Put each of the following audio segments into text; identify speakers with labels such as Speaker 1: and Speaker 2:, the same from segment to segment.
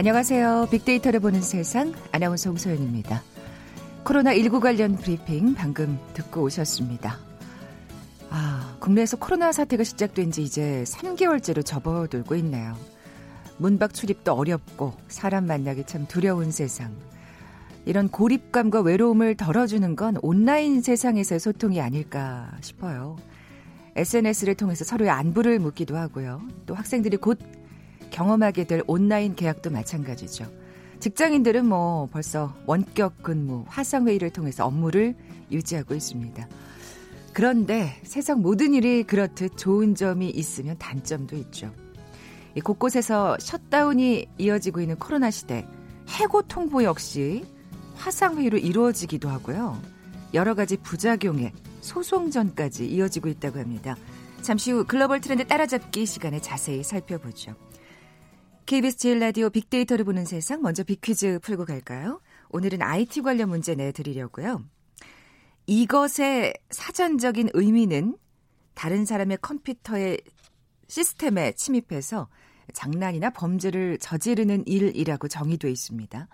Speaker 1: 안녕하세요. 빅데이터를 보는 세상 아나운서 홍소연입니다. 코로나19 관련 브리핑 방금 듣고 오셨습니다. 아, 국내에서 코로나 사태가 시작된 지 이제 3개월째로 접어들고 있네요. 문밖 출입도 어렵고 사람 만나기 참 두려운 세상. 이런 고립감과 외로움을 덜어주는 건 온라인 세상에서의 소통이 아닐까 싶어요. SNS를 통해서 서로의 안부를 묻기도 하고요. 또 학생들이 곧 경험하게 될 온라인 계약도 마찬가지죠. 직장인들은 뭐 벌써 원격 근무, 화상회의를 통해서 업무를 유지하고 있습니다. 그런데 세상 모든 일이 그렇듯 좋은 점이 있으면 단점도 있죠. 곳곳에서 셧다운이 이어지고 있는 코로나 시대, 해고 통보 역시 화상회의로 이루어지기도 하고요. 여러 가지 부작용에 소송전까지 이어지고 있다고 합니다. 잠시 후 글로벌 트렌드 따라잡기 시간에 자세히 살펴보죠. KBS 제일 라디오 빅데이터를 보는 세상 먼저 빅퀴즈 풀고 갈까요? 오늘은 IT 관련 문제 내드리려고요. 이것의 사전적인 의미는 다른 사람의 컴퓨터의 시스템에 침입해서 장난이나 범죄를 저지르는 일이라고 정의돼 있습니다.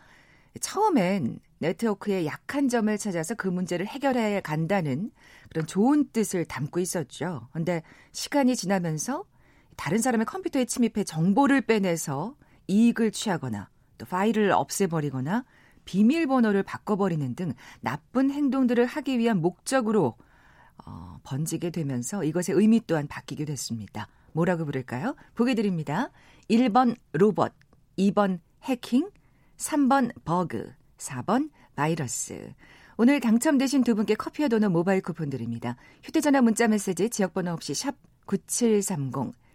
Speaker 1: 처음엔 네트워크의 약한 점을 찾아서 그 문제를 해결해 간다는 그런 좋은 뜻을 담고 있었죠. 근데 시간이 지나면서 다른 사람의 컴퓨터에 침입해 정보를 빼내서 이익을 취하거나 또 파일을 없애버리거나 비밀번호를 바꿔버리는 등 나쁜 행동들을 하기 위한 목적으로 어, 번지게 되면서 이것의 의미 또한 바뀌게 됐습니다. 뭐라고 부를까요? 보기 드립니다. 1번 로봇, 2번 해킹, 3번 버그, 4번 바이러스. 오늘 당첨되신 두 분께 커피와 도넛 모바일 쿠폰 드립니다. 휴대전화 문자 메시지 지역번호 없이 샵 9730,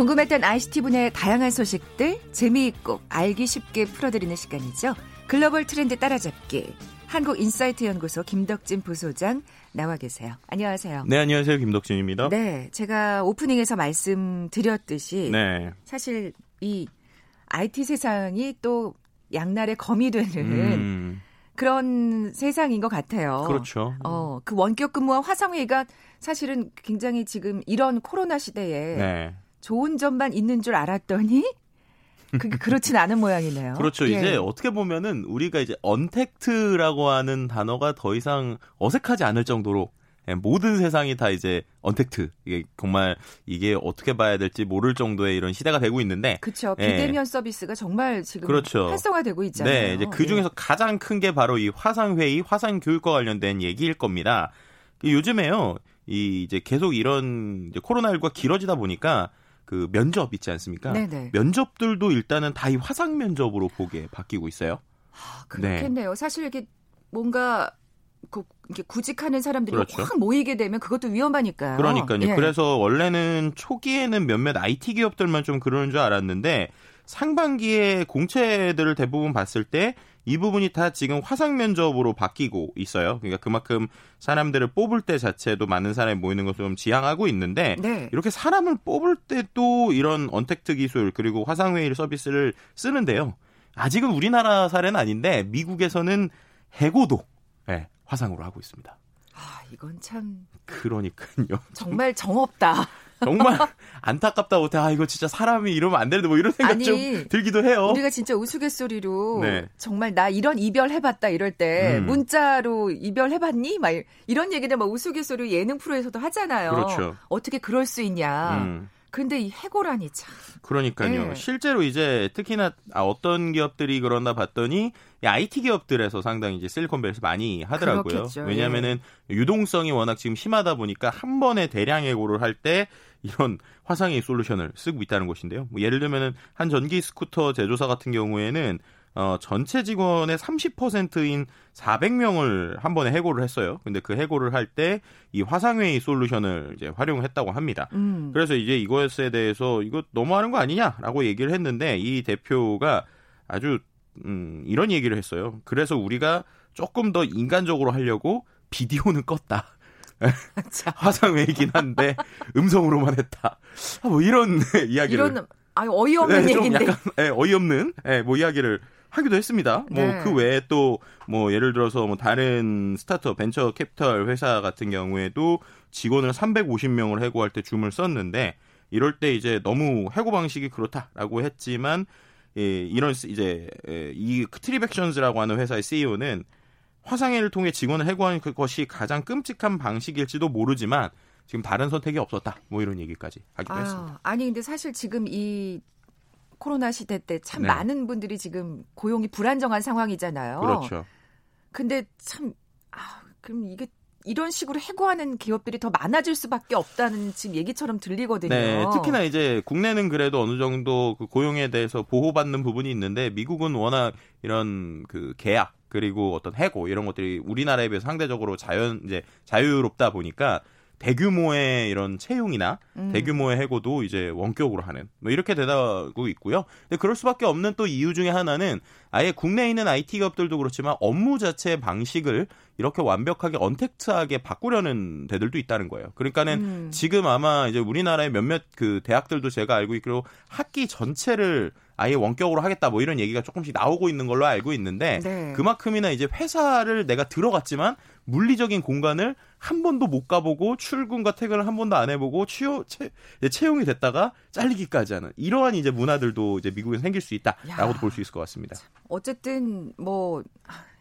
Speaker 1: 궁금했던 ICT 분야의 다양한 소식들 재미있고 알기 쉽게 풀어드리는 시간이죠. 글로벌 트렌드 따라잡기. 한국인사이트 연구소 김덕진 부소장 나와 계세요. 안녕하세요.
Speaker 2: 네, 안녕하세요. 김덕진입니다.
Speaker 1: 네, 제가 오프닝에서 말씀드렸듯이
Speaker 2: 네.
Speaker 1: 사실 이 IT 세상이 또 양날의 검이 되는 음. 그런 세상인 것 같아요.
Speaker 2: 그렇죠.
Speaker 1: 어, 그 원격 근무와 화상회의가 사실은 굉장히 지금 이런 코로나 시대에 네. 좋은 점만 있는 줄 알았더니 그게 그렇진 않은 모양이네요.
Speaker 2: 그렇죠. 예. 이제 어떻게 보면은 우리가 이제 언택트라고 하는 단어가 더 이상 어색하지 않을 정도로 예, 모든 세상이 다 이제 언택트 이게 정말 이게 어떻게 봐야 될지 모를 정도의 이런 시대가 되고 있는데
Speaker 1: 그렇죠 비대면 예. 서비스가 정말 지금 그렇죠. 활성화되고 있잖아요.
Speaker 2: 네, 이제 그 중에서 예. 가장 큰 게 바로 이 화상 회의, 화상 교육과 관련된 얘기일 겁니다. 요즘에요, 이 이제 계속 이런 이제 코로나 19가 길어지다 보니까 그 면접 있지 않습니까? 네네. 면접들도 일단은 다 이 화상 면접으로 보게 바뀌고 있어요.
Speaker 1: 아, 그렇겠네요. 네. 사실 이게 뭔가 그, 이렇게 구직하는 사람들이 그렇죠. 확 모이게 되면 그것도 위험하니까요.
Speaker 2: 그러니까요. 예. 그래서 원래는 초기에는 몇몇 IT 기업들만 좀 그러는 줄 알았는데 상반기에 공채들을 대부분 봤을 때 이 부분이 다 지금 화상 면접으로 바뀌고 있어요. 그러니까 그만큼 사람들을 뽑을 때 자체도 많은 사람이 모이는 것을 좀 지향하고 있는데 네. 이렇게 사람을 뽑을 때도 이런 언택트 기술 그리고 화상 회의 서비스를 쓰는데요. 아직은 우리나라 사례는 아닌데 미국에서는 해고도 네, 화상으로 하고 있습니다.
Speaker 1: 아, 이건 참
Speaker 2: 그러니까요.
Speaker 1: 정말 정없다.
Speaker 2: 정말 안타깝다 못해 아 이거 진짜 사람이 이러면 안 되는데 뭐 이런 생각 아니, 좀 들기도 해요.
Speaker 1: 우리가 진짜 우스갯소리로 네. 정말 나 이런 이별 해봤다 이럴 때 음. 문자로 이별 해봤니? 막 이런 얘기들 막 우스갯소리 예능 프로에서도 하잖아요.
Speaker 2: 그렇죠.
Speaker 1: 어떻게 그럴 수 있냐. 음. 근데 이 해고라니 참.
Speaker 2: 그러니까요. 네. 실제로 이제 특히나 아, 어떤 기업들이 그러나 봤더니 IT 기업들에서 상당히 이제 실리콘밸리에서 많이 하더라고요. 그렇겠죠. 왜냐하면은 예. 유동성이 워낙 지금 심하다 보니까 한 번에 대량 해고를 할 때 이런 화상의 솔루션을 쓰고 있다는 것인데요. 뭐 예를 들면은 한 전기 스쿠터 제조사 같은 경우에는 어, 전체 직원의 30%인 400명을 한 번에 해고를 했어요. 근데 그 해고를 할 때 이 화상회의 솔루션을 이제 활용했다고 합니다. 음. 그래서 이제 이것에 대해서 이거 너무하는 거 아니냐라고 얘기를 했는데 이 대표가 아주 음, 이런 얘기를 했어요. 그래서 우리가 조금 더 인간적으로 하려고 비디오는 껐다. 화상회의긴 한데 음성으로만 했다. 아, 뭐 이런 이야기를
Speaker 1: 이런 아 어이없는 네, 얘기인데
Speaker 2: 약간 네, 어이없는 네, 뭐 이야기를 하기도 했습니다. 뭐 네. 뭐그 외에 또 뭐 예를 들어서 뭐 다른 스타트업 벤처 캐피털 회사 같은 경우에도 직원을 350명을 해고할 때 줌을 썼는데 이럴 때 이제 너무 해고 방식이 그렇다라고 했지만 예, 이런 이제 예, 이 트리백션즈라고 하는 회사의 CEO는 화상회를 통해 직원을 해고하는 그것이 가장 끔찍한 방식일지도 모르지만 지금 다른 선택이 없었다. 뭐 이런 얘기까지 하기도 아, 했습니다.
Speaker 1: 아니 근데 사실 지금 이 코로나 시대 때참 네. 많은 분들이 지금 고용이 불안정한 상황이잖아요.
Speaker 2: 그렇죠.
Speaker 1: 근데 참 아, 그럼 이게 이런 식으로 해고하는 기업들이 더 많아질 수밖에 없다는 지금 얘기처럼 들리거든요.
Speaker 2: 네, 특히나 이제 국내는 그래도 어느 정도 그 고용에 대해서 보호받는 부분이 있는데 미국은 워낙 이런 그 계약 그리고 어떤 해고 이런 것들이 우리나라에 비해서 상대적으로 자연 이제 자유롭다 보니까 대규모의 이런 채용이나 음. 대규모의 해고도 이제 원격으로 하는 뭐 이렇게 되다고 있고요. 근데 그럴 수밖에 없는 또 이유 중에 하나는 아예 국내에 있는 IT 기업들도 그렇지만 업무 자체의 방식을 이렇게 완벽하게 언택트하게 바꾸려는 데들도 있다는 거예요. 그러니까는 음. 지금 아마 이제 우리나라의 몇몇 그 대학들도 제가 알고 있기로 학기 전체를 아예 원격으로 하겠다 뭐 이런 얘기가 조금씩 나오고 있는 걸로 알고 있는데 네. 그만큼이나 이제 회사를 내가 들어갔지만 물리적인 공간을 한 번도 못 가보고 출근과 퇴근을 한 번도 안 해보고 취업, 채, 채용이 됐다가 잘리기까지 하는 이러한 이제 문화들도 이제 미국에 생길 수 있다라고도 볼 수 있을 것 같습니다.
Speaker 1: 어쨌든 뭐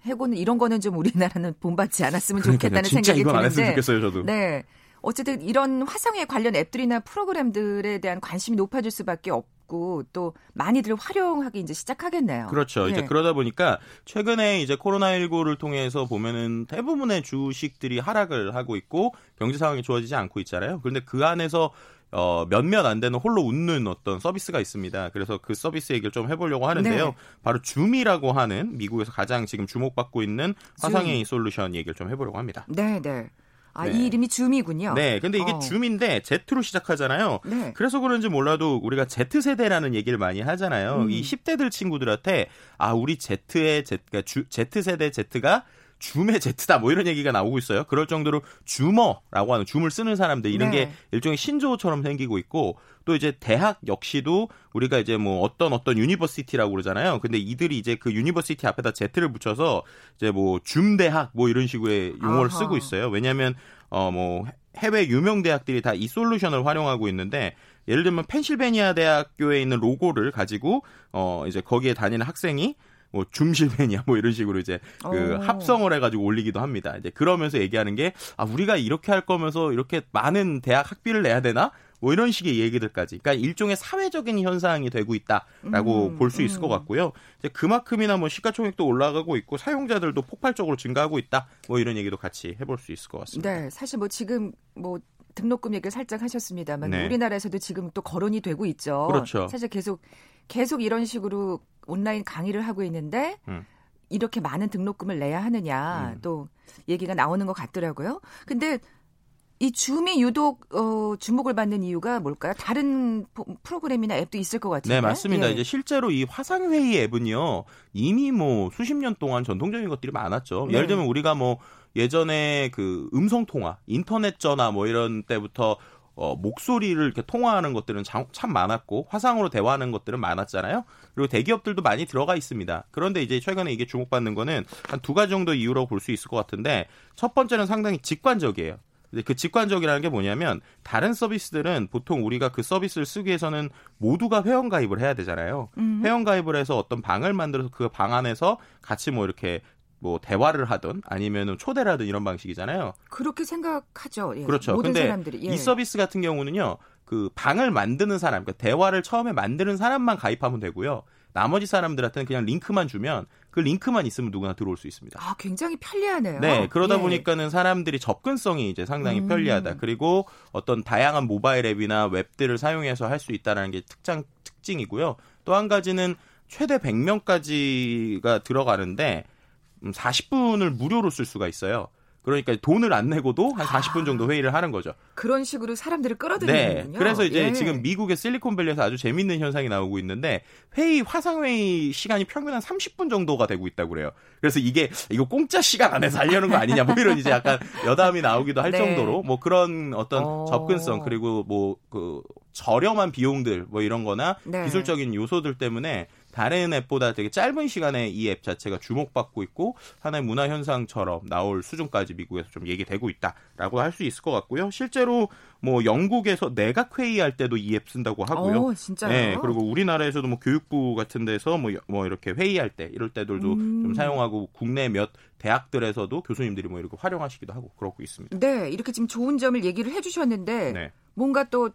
Speaker 1: 해고는 이런 거는 좀 우리나라는 본받지 않았으면 좋겠다는 생각이
Speaker 2: 드는데. 안 했으면 좋겠어요, 저도.
Speaker 1: 네. 어쨌든 이런 화성에 관련 앱들이나 프로그램들에 대한 관심이 높아질 수밖에 없 고 또 많이들 활용하기 이제 시작하겠네요.
Speaker 2: 그렇죠. 네. 이제 그러다 보니까 최근에 이제 코로나19를 통해서 보면은 대부분의 주식들이 하락을 하고 있고 경제 상황이 좋아지지 않고 있잖아요. 그런데 그 안에서 어, 몇몇 안 되는 홀로 웃는 어떤 서비스가 있습니다. 그래서 그 서비스 얘기를 좀 해보려고 하는데요. 네. 바로 줌이라고 하는 미국에서 가장 지금 주목받고 있는 화상회의 솔루션 얘기를 좀 해보려고 합니다.
Speaker 1: 네, 네. 아, 네. 이 이름이 줌이군요.
Speaker 2: 네. 근데 이게 어. 줌인데 Z로 시작하잖아요. 네. 그래서 그런지 몰라도 우리가 Z세대라는 얘기를 많이 하잖아요. 음. 이 10대들 친구들한테 아, 우리 Z의 Z, 그러니까 주, Z세대 Z가 줌의 Z다 뭐 이런 얘기가 나오고 있어요. 그럴 정도로 Zoomer라고 하는 줌을 쓰는 사람들 이런 네. 게 일종의 신조어처럼 생기고 있고 또 이제 대학 역시도 우리가 이제 뭐 어떤 어떤 university라고 그러잖아요. 근데 이들이 이제 그 university 앞에다 Z를 붙여서 이제 뭐 줌 대학 뭐 이런 식의 용어를 아하. 쓰고 있어요. 왜냐하면 어뭐 해외 유명 대학들이 다 이 솔루션을 활용하고 있는데 예를 들면 펜실베니아 대학교에 있는 로고를 가지고 어 이제 거기에 다니는 학생이 뭐 줌실베니아 뭐 이런 식으로 이제 그 오. 어. 합성을 해가지고 올리기도 합니다. 이제 그러면서 얘기하는 게 아 우리가 이렇게 할 거면서 이렇게 많은 대학 학비를 내야 되나? 뭐 이런 식의 얘기들까지. 그러니까 일종의 사회적인 현상이 되고 있다라고 음, 볼수 있을 음. 것 같고요. 이제 그만큼이나 뭐 시가총액도 올라가고 있고 사용자들도 폭발적으로 증가하고 있다. 뭐 이런 얘기도 같이 해볼 수 있을 것 같습니다.
Speaker 1: 네, 사실 뭐 지금 뭐 등록금 얘기를 살짝 하셨습니다만 네. 우리나라에서도 지금 또 거론이 되고 있죠.
Speaker 2: 그렇죠.
Speaker 1: 사실 계속 계속 이런 식으로 온라인 강의를 하고 있는데 음. 이렇게 많은 등록금을 내야 하느냐 음. 또 얘기가 나오는 것 같더라고요. 근데 이 줌이 유독 어, 주목을 받는 이유가 뭘까요? 다른 프로그램이나 앱도 있을 것 같은데.
Speaker 2: 네, 맞습니다. 예. 이제 실제로 이 화상 회의 앱은요. 이미 뭐 수십 년 동안 전통적인 것들이 많았죠. 네. 예를 들면 우리가 뭐 예전에 그 음성 통화, 인터넷 전화 뭐 이런 때부터 어, 목소리를 이렇게 통화하는 것들은 참, 참 많았고 화상으로 대화하는 것들은 많았잖아요. 그리고 대기업들도 많이 들어가 있습니다. 그런데 이제 최근에 이게 주목받는 거는 한 두 가지 정도 이유라고 볼 수 있을 것 같은데 첫 번째는 상당히 직관적이에요. 그 직관적이라는 게 뭐냐면 다른 서비스들은 보통 우리가 그 서비스를 쓰기 위해서는 모두가 회원 가입을 해야 되잖아요. 음. 회원 가입을 해서 어떤 방을 만들어서 그 방 안에서 같이 뭐 이렇게 뭐 대화를 하든 아니면은 초대를 하든 이런 방식이잖아요.
Speaker 1: 그렇게 생각하죠.
Speaker 2: 예. 그렇죠. 모든 근데 사람들이. 예. 이 서비스 같은 경우는요. 그 방을 만드는 사람, 그러니까 대화를 처음에 만드는 사람만 가입하면 되고요. 나머지 사람들한테는 그냥 링크만 주면 그 링크만 있으면 누구나 들어올 수 있습니다.
Speaker 1: 아, 굉장히 편리하네요.
Speaker 2: 네, 그러다 예. 보니까는 사람들이 접근성이 이제 상당히 음. 편리하다. 그리고 어떤 다양한 모바일 앱이나 웹들을 사용해서 할 수 있다라는 게 특장 특징이고요. 또 한 가지는 최대 100명까지가 들어가는데 40분을 음, 무료로 쓸 수가 있어요. 그러니까 돈을 안 내고도 한 40분 정도 회의를 하는 거죠.
Speaker 1: 그런 식으로 사람들을 끌어들이는군요.
Speaker 2: 네. 그래서 이제 예. 지금 미국의 실리콘밸리에서 아주 재밌는 현상이 나오고 있는데 회의 화상 회의 시간이 평균 한 30분 정도가 되고 있다고 그래요. 그래서 이게 이거 공짜 시간 안에서 하려는 거 아니냐 뭐 이런 이제 약간 여담이 나오기도 할 네. 정도로 뭐 그런 어떤 어... 접근성 그리고 뭐 그 저렴한 비용들 뭐 이런 거나 네. 기술적인 요소들 때문에 다른 앱보다 되게 짧은 시간에 이 앱 자체가 주목받고 있고 하나의 문화 현상처럼 나올 수준까지 미국에서 좀 얘기되고 있다라고 할 수 있을 것 같고요. 실제로 뭐 영국에서 내각 회의할 때도 이 앱 쓴다고 하고요.
Speaker 1: 오, 진짜요?
Speaker 2: 네, 그리고 우리나라에서도 뭐 교육부 같은 데서 뭐, 뭐 이렇게 회의할 때 이럴 때들도 음. 좀 사용하고 국내 몇 대학들에서도 교수님들이 뭐 이렇게 활용하시기도 하고 그러고 있습니다.
Speaker 1: 네, 이렇게 지금 좋은 점을 얘기를 해주셨는데 네. 뭔가 또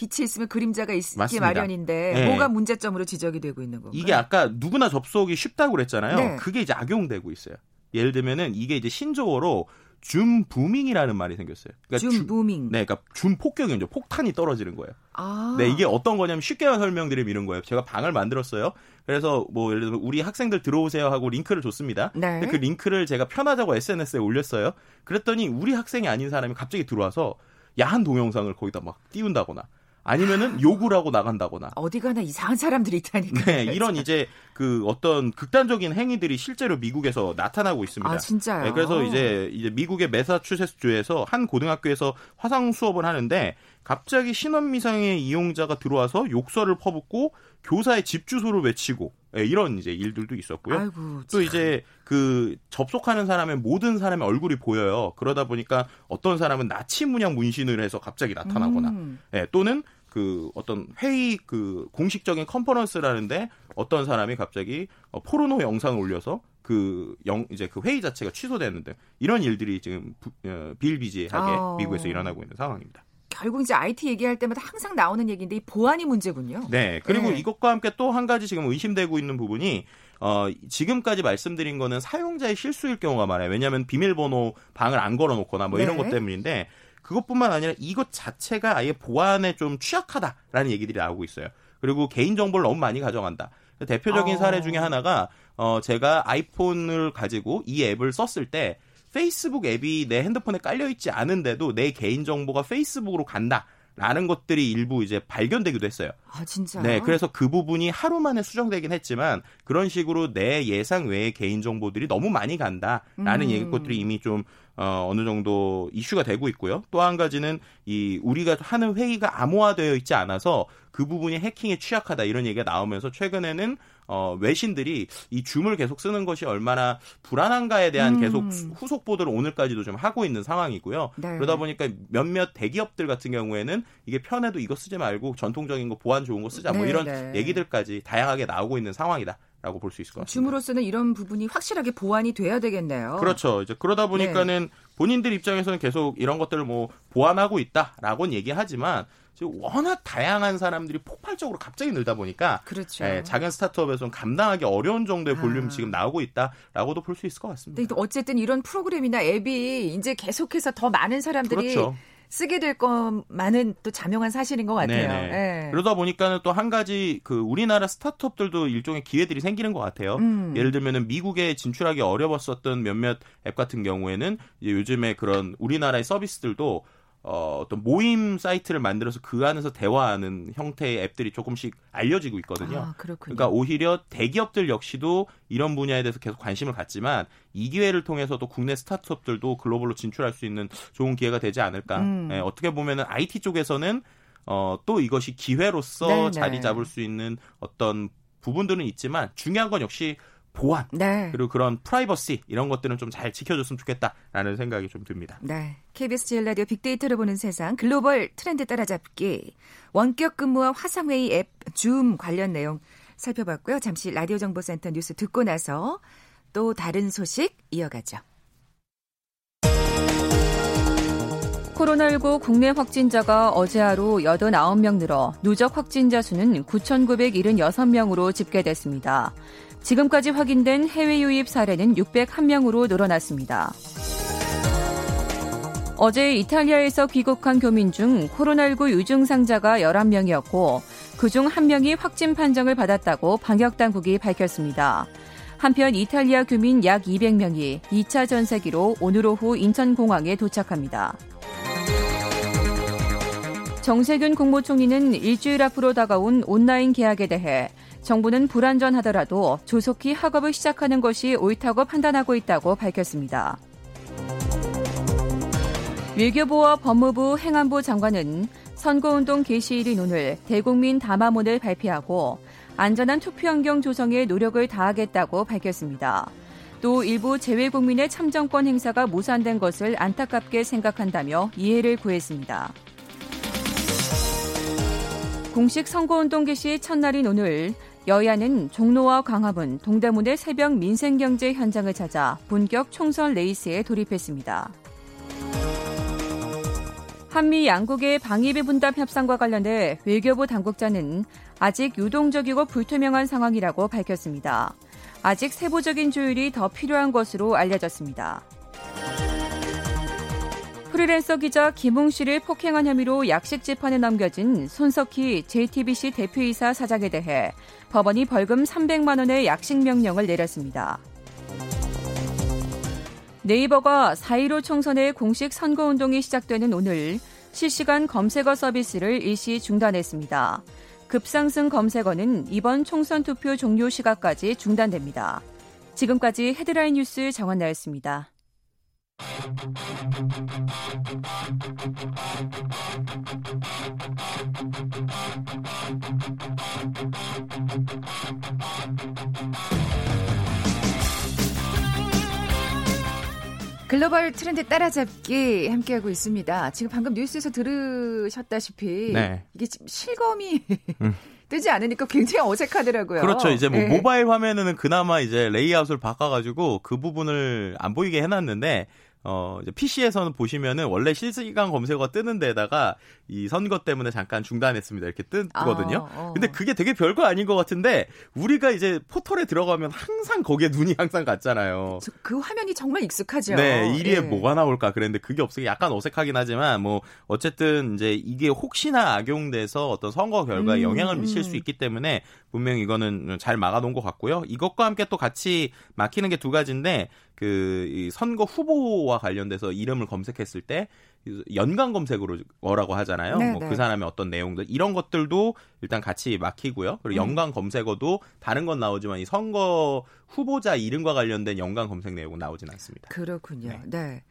Speaker 1: 빛이 있으면 그림자가 있기 맞습니다. 마련인데 네. 뭐가 문제점으로 지적이 되고 있는 건가요?
Speaker 2: 이게 아까 누구나 접속이 쉽다고 그랬잖아요. 네. 그게 이제 악용되고 있어요. 예를 들면은 이게 이제 신조어로 줌 부밍이라는 말이 생겼어요.
Speaker 1: 그러니까 줌 부밍.
Speaker 2: 네, 그러니까 줌 폭격이죠. 폭탄이 떨어지는 거예요. 아. 네, 이게 어떤 거냐면 쉽게 설명드리면 이런 거예요. 제가 방을 만들었어요. 그래서 뭐 예를 들면 우리 학생들 들어오세요 하고 링크를 줬습니다. 네. 그 링크를 제가 편하자고 SNS에 올렸어요. 그랬더니 우리 학생이 아닌 사람이 갑자기 들어와서 야한 동영상을 거기다 막 띄운다거나 아니면은 하고 나간다거나
Speaker 1: 어디 가나 이상한 사람들이 있다니까.
Speaker 2: 네, 이런 이제 그 어떤 극단적인 행위들이 실제로 미국에서 나타나고 있습니다.
Speaker 1: 아, 진짜요? 네,
Speaker 2: 그래서 이제 이제 미국의 메사추세츠 주에서 한 고등학교에서 화상 수업을 하는데 갑자기 신원 미상의 이용자가 들어와서 욕설을 퍼붓고 교사의 집 주소를 외치고 네, 이런 이제 일들도 있었고요.
Speaker 1: 아이고,
Speaker 2: 또 이제 그 접속하는 사람의 모든 사람의 얼굴이 보여요. 그러다 보니까 어떤 사람은 나치 문양 문신을 해서 갑자기 나타나거나, 음. 네, 또는 그 어떤 회의 그 공식적인 컨퍼런스라는데 어떤 사람이 갑자기 어, 포르노 영상을 올려서 그 영, 이제 그 회의 자체가 취소되는 등 이런 일들이 지금 부, 어, 비일비재하게 어. 미국에서 일어나고 있는 상황입니다.
Speaker 1: 결국 이제 IT 얘기할 때마다 항상 나오는 얘기인데 이 보안이 문제군요.
Speaker 2: 네. 그리고 네. 이것과 함께 또 한 가지 지금 의심되고 있는 부분이 어, 지금까지 말씀드린 거는 사용자의 실수일 경우가 많아요. 왜냐하면 비밀번호 방을 안 걸어놓거나 뭐 이런 네. 것 때문인데 그것뿐만 아니라 이것 자체가 아예 보안에 좀 취약하다라는 얘기들이 나오고 있어요. 그리고 개인 정보를 너무 많이 가져간다. 대표적인 어... 사례 중에 하나가 어 제가 아이폰을 가지고 이 앱을 썼을 때 페이스북 앱이 내 핸드폰에 깔려 있지 않은데도 내 개인 정보가 페이스북으로 간다. 라는 것들이 일부 이제 발견되기도 했어요.
Speaker 1: 아, 진짜?
Speaker 2: 네, 그래서 그 부분이 하루 만에 수정되긴 했지만 그런 식으로 내 예상 외의 개인 정보들이 너무 많이 간다라는 음. 얘기 것들이 이미 좀 어, 어느 정도 이슈가 되고 있고요. 또 한 가지는 이 우리가 하는 회의가 암호화되어 있지 않아서 그 부분이 해킹에 취약하다 이런 얘기가 나오면서 최근에는 어, 외신들이 이 줌을 계속 쓰는 것이 얼마나 불안한가에 대한 음. 계속 후속 보도를 오늘까지도 좀 하고 있는 상황이고요. 네. 그러다 보니까 몇몇 대기업들 같은 경우에는 이게 편해도 이거 쓰지 말고 전통적인 거 보안 좋은 거 쓰자 뭐 네, 이런 네. 얘기들까지 다양하게 나오고 있는 상황이다. 라고 볼 수 있을 것 같습니다.
Speaker 1: 줌으로서는 이런 부분이 확실하게 보완이 돼야 되겠네요.
Speaker 2: 그렇죠. 이제 그러다 보니까는 네. 본인들 입장에서는 계속 이런 것들을 뭐 보완하고 있다라고는 얘기하지만 지금 워낙 다양한 사람들이 폭발적으로 갑자기 늘다 보니까
Speaker 1: 그렇죠.
Speaker 2: 예, 작은 스타트업에서는 감당하기 어려운 정도의 볼륨이 아. 지금 나오고 있다라고도 볼 수 있을 것 같습니다.
Speaker 1: 어쨌든 이런 프로그램이나 앱이 이제 계속해서 더 많은 사람들이 그렇죠. 쓰게 될 것만은 또 자명한 사실인 것 같아요. 네.
Speaker 2: 그러다 보니까는 또 한 가지 그 우리나라 스타트업들도 일종의 기회들이 생기는 것 같아요. 음. 예를 들면은 미국에 진출하기 어려웠었던 몇몇 앱 같은 경우에는 이제 요즘에 그런 우리나라의 서비스들도 어, 어떤 모임 사이트를 만들어서 그 안에서 대화하는 형태의 앱들이 조금씩 알려지고 있거든요.
Speaker 1: 아,
Speaker 2: 그러니까 오히려 대기업들 역시도 이런 분야에 대해서 계속 관심을 갖지만 이 기회를 통해서도 국내 스타트업들도 글로벌로 진출할 수 있는 좋은 기회가 되지 않을까. 음. 네, 어떻게 보면은 IT 쪽에서는 어, 또 이것이 기회로서 네네. 자리 잡을 수 있는 어떤 부분들은 있지만 중요한 건 역시 보안 네. 그리고 그런 프라이버시 이런 것들은 좀 잘 지켜줬으면 좋겠다라는 생각이 좀 듭니다.
Speaker 1: 네. KBS 제일 라디오 빅데이터를 보는 세상 글로벌 트렌드 따라잡기 원격 근무와 화상회의 앱 줌 관련 내용 살펴봤고요. 잠시 라디오 정보센터 뉴스 듣고 나서 또 다른 소식 이어가죠.
Speaker 3: 코로나19 국내 확진자가 어제 하루 89명 늘어 누적 확진자 수는 9,976명으로 집계됐습니다. 지금까지 확인된 해외 유입 사례는 601명으로 늘어났습니다. 어제 이탈리아에서 귀국한 교민 중 코로나19 유증상자가 11명이었고 그중 한 명이 확진 판정을 받았다고 방역 당국이 밝혔습니다. 한편 이탈리아 교민 약 200명이 2차 전세기로 오늘 오후 인천공항에 도착합니다. 정세균 국무총리는 일주일 앞으로 다가온 온라인 계약에 대해 정부는 불안전하더라도 조속히 학업을 시작하는 것이 옳다고 판단하고 있다고 밝혔습니다. 외교부와 법무부 행안부 장관은 선거운동 개시일인 오늘 대국민 담화문을 발표하고 안전한 투표 환경 조성에 노력을 다하겠다고 밝혔습니다. 또 일부 재외국민의 참정권 행사가 무산된 것을 안타깝게 생각한다며 이해를 구했습니다. 공식 선거운동 개시 첫날인 오늘 여야는 종로와 광화문, 동대문의 새벽 민생경제 현장을 찾아 본격 총선 레이스에 돌입했습니다. 한미 양국의 방위비 분담 협상과 관련해 외교부 당국자는 아직 유동적이고 불투명한 상황이라고 밝혔습니다. 아직 세부적인 조율이 더 필요한 것으로 알려졌습니다. 프리랜서 기자 김웅 씨를 폭행한 혐의로 약식 재판에 넘겨진 손석희 JTBC 대표이사 사장에 대해 법원이 벌금 300만 원의 약식 명령을 내렸습니다. 네이버가 4.15 총선의 공식 선거운동이 시작되는 오늘 실시간 검색어 서비스를 일시 중단했습니다. 급상승 검색어는 이번 총선 투표 종료 시각까지 중단됩니다. 지금까지 헤드라인 뉴스 정원나였습니다.
Speaker 1: 글로벌 트렌드 따라잡기 함께하고 있습니다. 지금 방금 뉴스에서 들으셨다시피 네. 이게 지금 실검이 음. 뜨지 않으니까 굉장히 어색하더라고요.
Speaker 2: 그렇죠. 이제 뭐 네. 모바일 화면에는 그나마 이제 레이아웃을 바꿔가지고 그 부분을 안 보이게 해놨는데 어, 이제 PC에서는 보시면은 원래 실시간 검색어가 뜨는 데다가 이 선거 때문에 잠깐 중단했습니다. 이렇게 뜨거든요. 아, 어. 근데 그게 되게 별거 아닌 것 같은데 우리가 이제 포털에 들어가면 항상 거기에 눈이 항상 갔잖아요.
Speaker 1: 그 화면이 정말 익숙하죠.
Speaker 2: 네, 1위에 네. 뭐가 나올까 그랬는데 그게 없으니 약간 어색하긴 하지만 뭐 어쨌든 이제 이게 혹시나 악용돼서 어떤 선거 결과에 음, 영향을 미칠 음. 수 있기 때문에 분명히 이거는 잘 막아놓은 것 같고요. 이것과 함께 또 같이 막히는 게 두 가지인데 그 선거 후보와 관련돼서 이름을 검색했을 때 연관 검색으로 뭐라고 하잖아요. 네, 뭐그 네. 사람의 어떤 내용들 이런 것들도 일단 같이 막히고요. 그리고 음. 연관 검색어도 다른 건 나오지만 이 선거 후보자 이름과 관련된 연관 검색 내용은 나오진 않습니다.
Speaker 1: 그렇군요. 네. 네.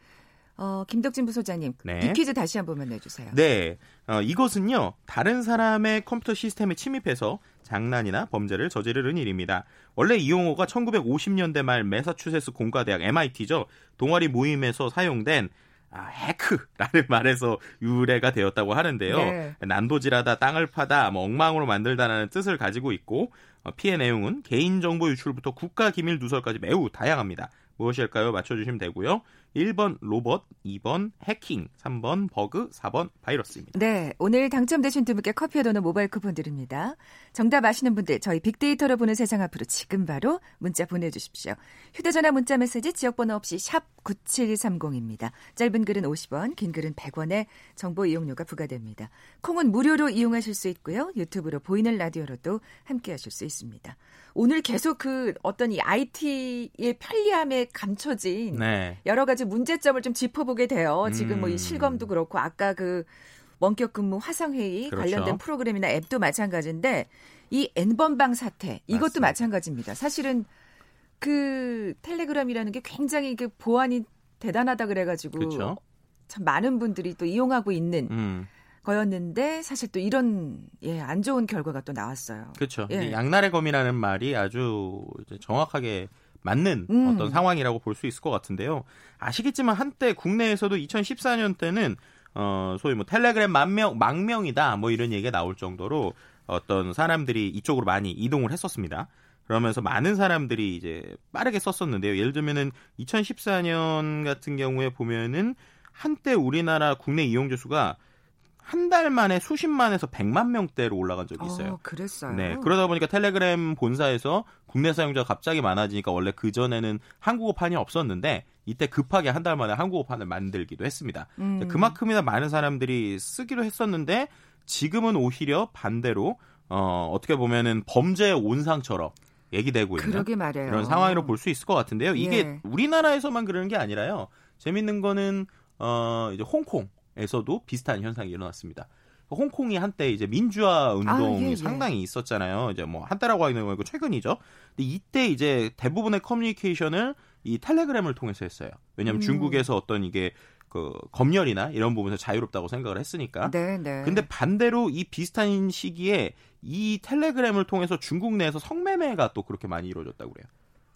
Speaker 1: 어, 김덕진 부소장님, 네. 이 퀴즈 다시 한 번만 내주세요.
Speaker 2: 네, 어, 이것은요 다른 사람의 컴퓨터 시스템에 침입해서 장난이나 범죄를 저지르는 일입니다. 원래 이 용어가 1950년대 말 매사추세츠 공과대학 MIT죠 동아리 모임에서 사용된 아, 해크라는 말에서 유래가 되었다고 하는데요. 네. 난도질하다, 땅을 파다, 뭐 엉망으로 만들다라는 뜻을 가지고 있고 어, 피해 내용은 개인정보 유출부터 국가기밀 누설까지 매우 다양합니다. 무엇일까요? 맞춰주시면 되고요. 1번 로봇, 2번 해킹, 3번 버그, 4번 바이러스입니다.
Speaker 1: 네, 오늘 당첨되신 두 분께 커피와 도넛 모바일 쿠폰 드립니다. 정답 아시는 분들 저희 빅데이터로 보는 세상 앞으로 지금 바로 문자 보내주십시오. 휴대전화 문자 메시지 지역번호 없이 샵 9730입니다. 짧은 글은 50원, 긴 글은 100원의 정보 이용료가 부과됩니다. 콩은 무료로 이용하실 수 있고요. 유튜브로 보이는 라디오로도 함께하실 수 있습니다. 오늘 계속 그 어떤 이 IT의 편리함에 감춰진 네. 여러 가지 문제점을 좀 짚어보게 돼요. 지금 뭐이 음. 실검도 그렇고 아까 그 원격 근무 화상회의 그렇죠. 관련된 프로그램이나 앱도 마찬가지인데 이 N번방 사태 이것도 맞습니다. 마찬가지입니다. 사실은 그 텔레그램이라는 게 굉장히 그 보안이 대단하다 그래가지고 그렇죠. 참 많은 분들이 또 이용하고 있는 음. 거였는데 사실 또 이런 예, 안 좋은 결과가 또 나왔어요.
Speaker 2: 그렇죠. 예. 양날의 검이라는 말이 아주 정확하게 맞는 음. 어떤 상황이라고 볼 수 있을 것 같은데요. 아시겠지만 한때 국내에서도 2014년 때는 어 소위 뭐 텔레그램 만명 망명이다 뭐 이런 얘기가 나올 정도로 어떤 사람들이 이쪽으로 많이 이동을 했었습니다. 그러면서 많은 사람들이 이제 빠르게 썼었는데요. 예를 들면은 2014년 같은 경우에 보면은 한때 우리나라 국내 이용자 수가 한 달 만에 수십만에서 백만 명대로 올라간 적이 있어요. 어,
Speaker 1: 그랬어요.
Speaker 2: 네. 그러다 보니까 텔레그램 본사에서 국내 사용자가 갑자기 많아지니까 원래 그 전에는 한국어판이 없었는데 이때 급하게 한 달 만에 한국어판을 만들기도 했습니다. 음. 그만큼이나 많은 사람들이 쓰기로 했었는데 지금은 오히려 반대로 어, 어떻게 보면은 범죄의 온상처럼 얘기되고 있는. 이런 상황으로 볼 수 있을 것 같은데요. 이게
Speaker 1: 예.
Speaker 2: 우리나라에서만 그러는 게 아니라요. 재밌는 거는 어 이제 홍콩 에서도 비슷한 현상이 일어났습니다. 홍콩이 한때 이제 민주화 운동이
Speaker 1: 아, 예, 예.
Speaker 2: 상당히 있었잖아요. 이제 뭐 한때라고 하는 거 말고 최근이죠. 근데 이때 이제 대부분의 커뮤니케이션을 이 텔레그램을 통해서 했어요. 왜냐하면
Speaker 1: 음.
Speaker 2: 중국에서 어떤 이게 그 검열이나 이런 부분에서 자유롭다고 생각을 했으니까.
Speaker 1: 네, 네.
Speaker 2: 근데 반대로 이 비슷한 시기에 이 텔레그램을 통해서 중국 내에서 성매매가 또 그렇게 많이 이루어졌다고 그래요.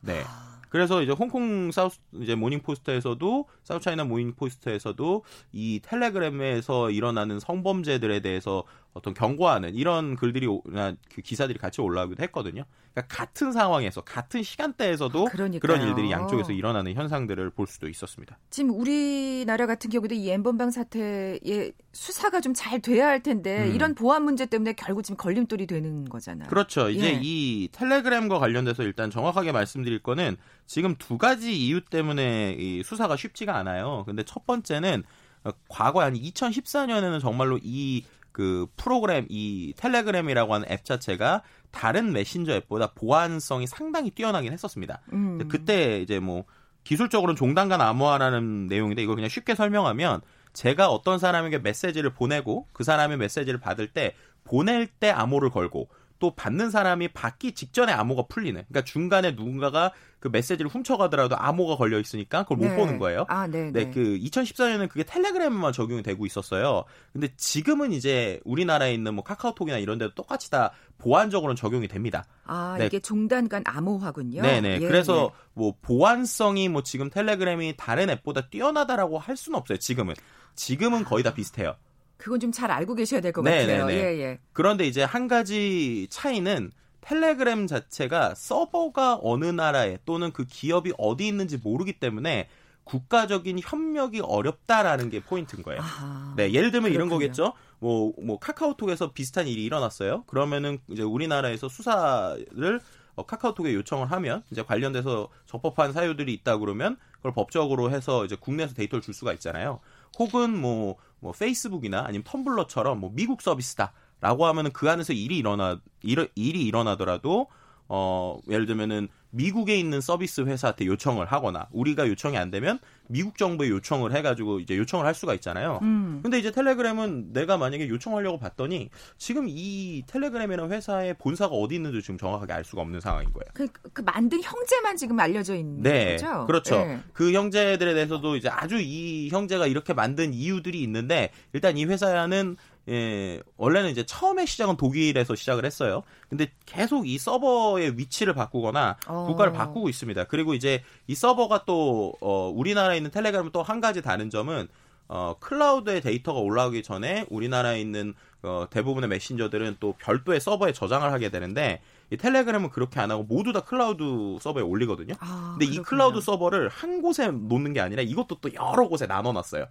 Speaker 2: 네.
Speaker 1: 아.
Speaker 2: 그래서 이제 홍콩 South 이제 Morning Post에서도 South China Morning Post에서도 이 텔레그램에서 일어나는 성범죄들에 대해서 어떤 경고하는 이런 글들이 오- 나- 그 기사들이 같이 올라오기도 했거든요. 그러니까 같은 상황에서 같은 시간대에서도
Speaker 1: 그러니까요.
Speaker 2: 그런 일들이 양쪽에서 일어나는 현상들을 볼 수도 있었습니다.
Speaker 1: 지금 우리나라 같은 경우도 이 엠번방 사태의 수사가 좀 잘 돼야 할 텐데
Speaker 2: 음.
Speaker 1: 이런 보안 문제 때문에 결국 지금 걸림돌이 되는 거잖아요.
Speaker 2: 그렇죠. 이제
Speaker 1: 예.
Speaker 2: 이 텔레그램과 관련돼서 일단 정확하게 말씀드릴 거는 지금 두 가지 이유 때문에 이 수사가 쉽지가 않아요. 근데 첫 번째는 어, 과거 한 2014년에는 정말로 이 그 프로그램 이 텔레그램이라고 하는 앱 자체가 다른 메신저 앱보다 보안성이 상당히 뛰어나긴 했었습니다.
Speaker 1: 음.
Speaker 2: 그때 이제 뭐 기술적으로는 종단간 암호화라는 내용인데 이걸 그냥 쉽게 설명하면 제가 어떤 사람에게 메시지를 보내고 그 사람의 메시지를 받을 때 보낼 때 암호를 걸고 또 받는 사람이 받기 직전에 암호가 풀리는 그러니까 중간에 누군가가 그 메시지를 훔쳐가더라도 암호가 걸려 있으니까 그걸 못
Speaker 1: 네.
Speaker 2: 보는 거예요.
Speaker 1: 아, 네,
Speaker 2: 네,
Speaker 1: 네.
Speaker 2: 그 2014년에는 그게 텔레그램만 적용이 되고 있었어요. 근데 지금은 이제 우리나라에 있는 뭐 카카오톡이나 이런 데도 똑같이 다 보안적으로는 적용이 됩니다.
Speaker 1: 아,
Speaker 2: 네.
Speaker 1: 이게 종단 간 암호화군요.
Speaker 2: 네 네.
Speaker 1: 예,
Speaker 2: 그래서
Speaker 1: 예.
Speaker 2: 뭐 보안성이 뭐 지금 텔레그램이 다른 앱보다 뛰어나다라고 할 수는 없어요. 지금은. 지금은 거의 다 비슷해요.
Speaker 1: 그건 좀 잘 알고 계셔야 될것
Speaker 2: 네,
Speaker 1: 같아요.
Speaker 2: 네, 네.
Speaker 1: 예, 예.
Speaker 2: 그런데 이제 한 가지 차이는 텔레그램 자체가 서버가 어느 나라에 또는 그 기업이 어디 있는지 모르기 때문에 국가적인 협력이 어렵다라는 게 포인트인 거예요.
Speaker 1: 아하.
Speaker 2: 네, 예를 들면 이런
Speaker 1: 그렇군요.
Speaker 2: 거겠죠. 뭐, 뭐, 카카오톡에서 비슷한 일이 일어났어요. 그러면은 이제 우리나라에서 수사를 어, 카카오톡에 요청을 하면 이제 관련돼서 적법한 사유들이 있다 그러면 그걸 법적으로 해서 이제 국내에서 데이터를 줄 수가 있잖아요. 혹은 뭐, 뭐 페이스북이나 아니면 텀블러처럼 뭐 미국 서비스다 라고 하면은 그 안에서 일이 일어나 일, 일이 일어나더라도 어 예를 들면은 미국에 있는 서비스 회사한테 요청을 하거나 우리가 요청이 안 되면 미국 정부에 요청을 해가지고 이제 요청을 할 수가 있잖아요.
Speaker 1: 음.
Speaker 2: 근데 이제 텔레그램은 내가 만약에 요청하려고 봤더니 지금 이 텔레그램이라는 회사의 본사가 어디 있는지 지금 정확하게 알 수가 없는 상황인 거예요.
Speaker 1: 그, 그 만든 형제만 지금 알려져 있는
Speaker 2: 네,
Speaker 1: 거죠?
Speaker 2: 그렇죠.
Speaker 1: 예.
Speaker 2: 그 형제들에 대해서도 이제 아주 이 형제가 이렇게 만든 이유들이 있는데 일단 이 회사는 예, 원래는 이제 처음에 시작은 독일에서 시작을 했어요. 근데 계속 이 서버의 위치를 바꾸거나
Speaker 1: 어.
Speaker 2: 국가를 바꾸고 있습니다. 그리고 이제 이 서버가 또 어, 우리나라에 있는 텔레그램은 또 한 가지 다른 점은 어, 클라우드에 데이터가 올라오기 전에 우리나라에 있는 어, 대부분의 메신저들은 또 별도의 서버에 저장을 하게 되는데 이 텔레그램은 그렇게 안 하고 모두 다 클라우드 서버에 올리거든요.
Speaker 1: 아,
Speaker 2: 근데 이
Speaker 1: 그렇군요.
Speaker 2: 클라우드 서버를 한 곳에 놓는 게 아니라 이것도 또 여러 곳에 나눠 놨어요.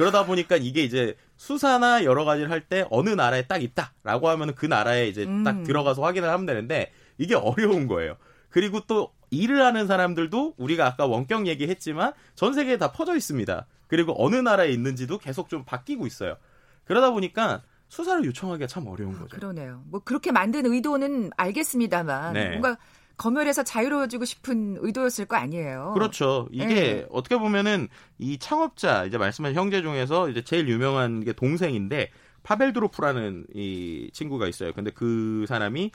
Speaker 2: 그러다 보니까 이게 이제 수사나 여러 가지를 할 때 어느 나라에 딱 있다라고 하면 그 나라에 이제 딱
Speaker 1: 음.
Speaker 2: 들어가서 확인을 하면 되는데 이게 어려운 거예요. 그리고 또 일을 하는 사람들도 우리가 아까 원격 얘기했지만 전 세계에 다 퍼져 있습니다. 그리고 어느 나라에 있는지도 계속 좀 바뀌고 있어요. 그러다 보니까 수사를 요청하기가 참 어려운 거죠.
Speaker 1: 그러네요. 뭐 그렇게 만든 의도는 알겠습니다만
Speaker 2: 네.
Speaker 1: 뭔가 검열에서 자유로워지고 싶은 의도였을 거 아니에요.
Speaker 2: 그렇죠. 이게
Speaker 1: 네.
Speaker 2: 어떻게 보면은 이 창업자 이제 말씀하신 형제 중에서 이제 제일 유명한 게 동생인데 파벨 드로프라는 이 친구가 있어요. 근데 그 사람이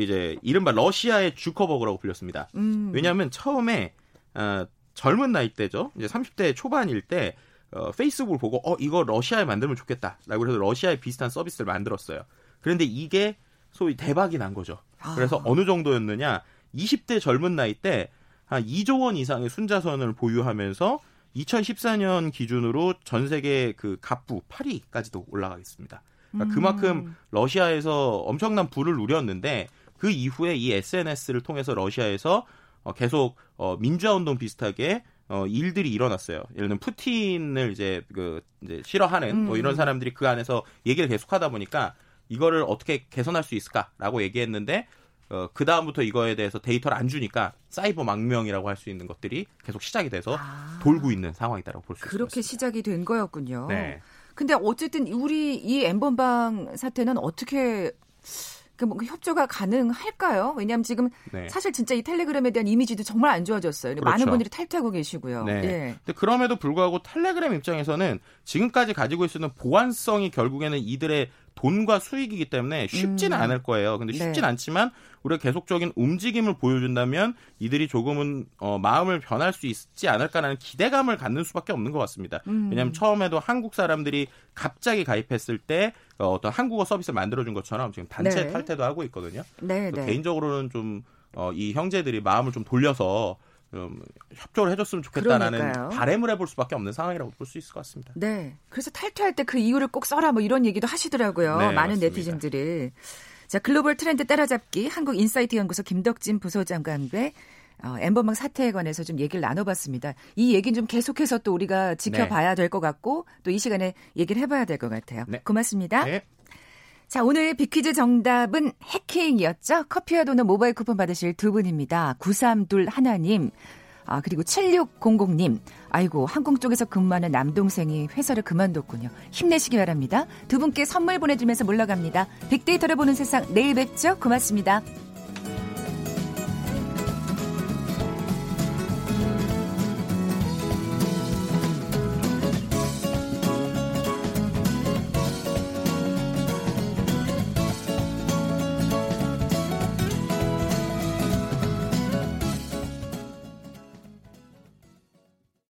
Speaker 2: 이제 이른바 러시아의 주커버그라고 불렸습니다.
Speaker 1: 음.
Speaker 2: 왜냐하면 처음에 어, 젊은 나이 때죠. 이제 30대 초반일 때 어, 페이스북을 보고 어 이거 러시아에 만들면 좋겠다라고 해서 러시아에 비슷한 서비스를 만들었어요. 그런데 이게 소위 대박이 난 거죠. 그래서
Speaker 1: 아.
Speaker 2: 어느 정도였느냐? 20대 젊은 나이 때 한 2조 원 이상의 순자선을 보유하면서 2014년 기준으로 전 세계 그 갑부 8위까지도 올라가겠습니다. 그러니까
Speaker 1: 음.
Speaker 2: 그만큼 러시아에서 엄청난 부를 누렸는데 그 이후에 이 SNS를 통해서 러시아에서 어, 계속 어, 민주화 운동 비슷하게 어, 일들이 일어났어요. 예를 들면 푸틴을 이제 그 이제 싫어하는 뭐
Speaker 1: 음.
Speaker 2: 이런 사람들이 그 안에서 얘기를 계속하다 보니까 이거를 어떻게 개선할 수 있을까라고 얘기했는데 어, 그 다음부터 이거에 대해서 데이터를 안 주니까 사이버 망명이라고 할 수 있는 것들이 계속 시작이 돼서
Speaker 1: 아.
Speaker 2: 돌고 있는 상황이다라고 볼 수 있습니다.
Speaker 1: 그렇게 시작이 된 거였군요.
Speaker 2: 네.
Speaker 1: 근데 어쨌든 우리 이 엠번방 사태는 어떻게 그 협조가 가능할까요? 왜냐하면 지금 네. 사실 진짜 이 텔레그램에 대한 이미지도 정말 안 좋아졌어요. 그렇죠. 많은 분들이 탈퇴하고 계시고요. 네.
Speaker 2: 예. 근데 그럼에도 불구하고 텔레그램 입장에서는 지금까지 가지고 있는 보안성이 결국에는 이들의 돈과 수익이기 때문에 쉽지는 음. 않을 거예요. 근데 쉽진 네. 않지만 우리가 계속적인 움직임을 보여준다면 이들이 조금은 어, 마음을 변할 수 있지 않을까라는 기대감을 갖는 수밖에 없는 것 같습니다. 음. 왜냐하면 처음에도 한국 사람들이 갑자기 가입했을 때 어, 어떤 한국어 서비스를 만들어준 것처럼 지금 단체 네. 탈퇴도 하고 있거든요. 네, 네. 개인적으로는 좀 어, 이 형제들이 마음을 좀 돌려서 좀 협조를 해줬으면 좋겠다라는. 바램을 해볼 수밖에 없는 상황이라고 볼 수 있을 것 같습니다.
Speaker 1: 네. 그래서 탈퇴할 때 그 이유를 꼭 써라 뭐 이런 얘기도 하시더라고요. 네, 많은 맞습니다. 네티즌들이. 자, 글로벌 트렌드 따라잡기 한국 인사이트 연구소 김덕진 부소장과 어, 엠버망 사태에 관해서 좀 얘기를 나눠봤습니다. 이 얘기는 좀 계속해서 또 우리가 지켜봐야 네. 될것 같고 또 이 시간에 얘기를 해봐야 될 것 같아요. 네. 고맙습니다. 네. 자, 오늘 비퀴즈 정답은 해킹이었죠? 커피와 도넛 모바일 쿠폰 받으실 두 분입니다. 932 하나님. 아, 그리고 7600님. 아이고, 항공 쪽에서 근무하는 남동생이 회사를 그만뒀군요. 힘내시기 바랍니다. 두 분께 선물 보내주면서 물러갑니다. 빅데이터를 보는 세상 내일 뵙죠. 고맙습니다.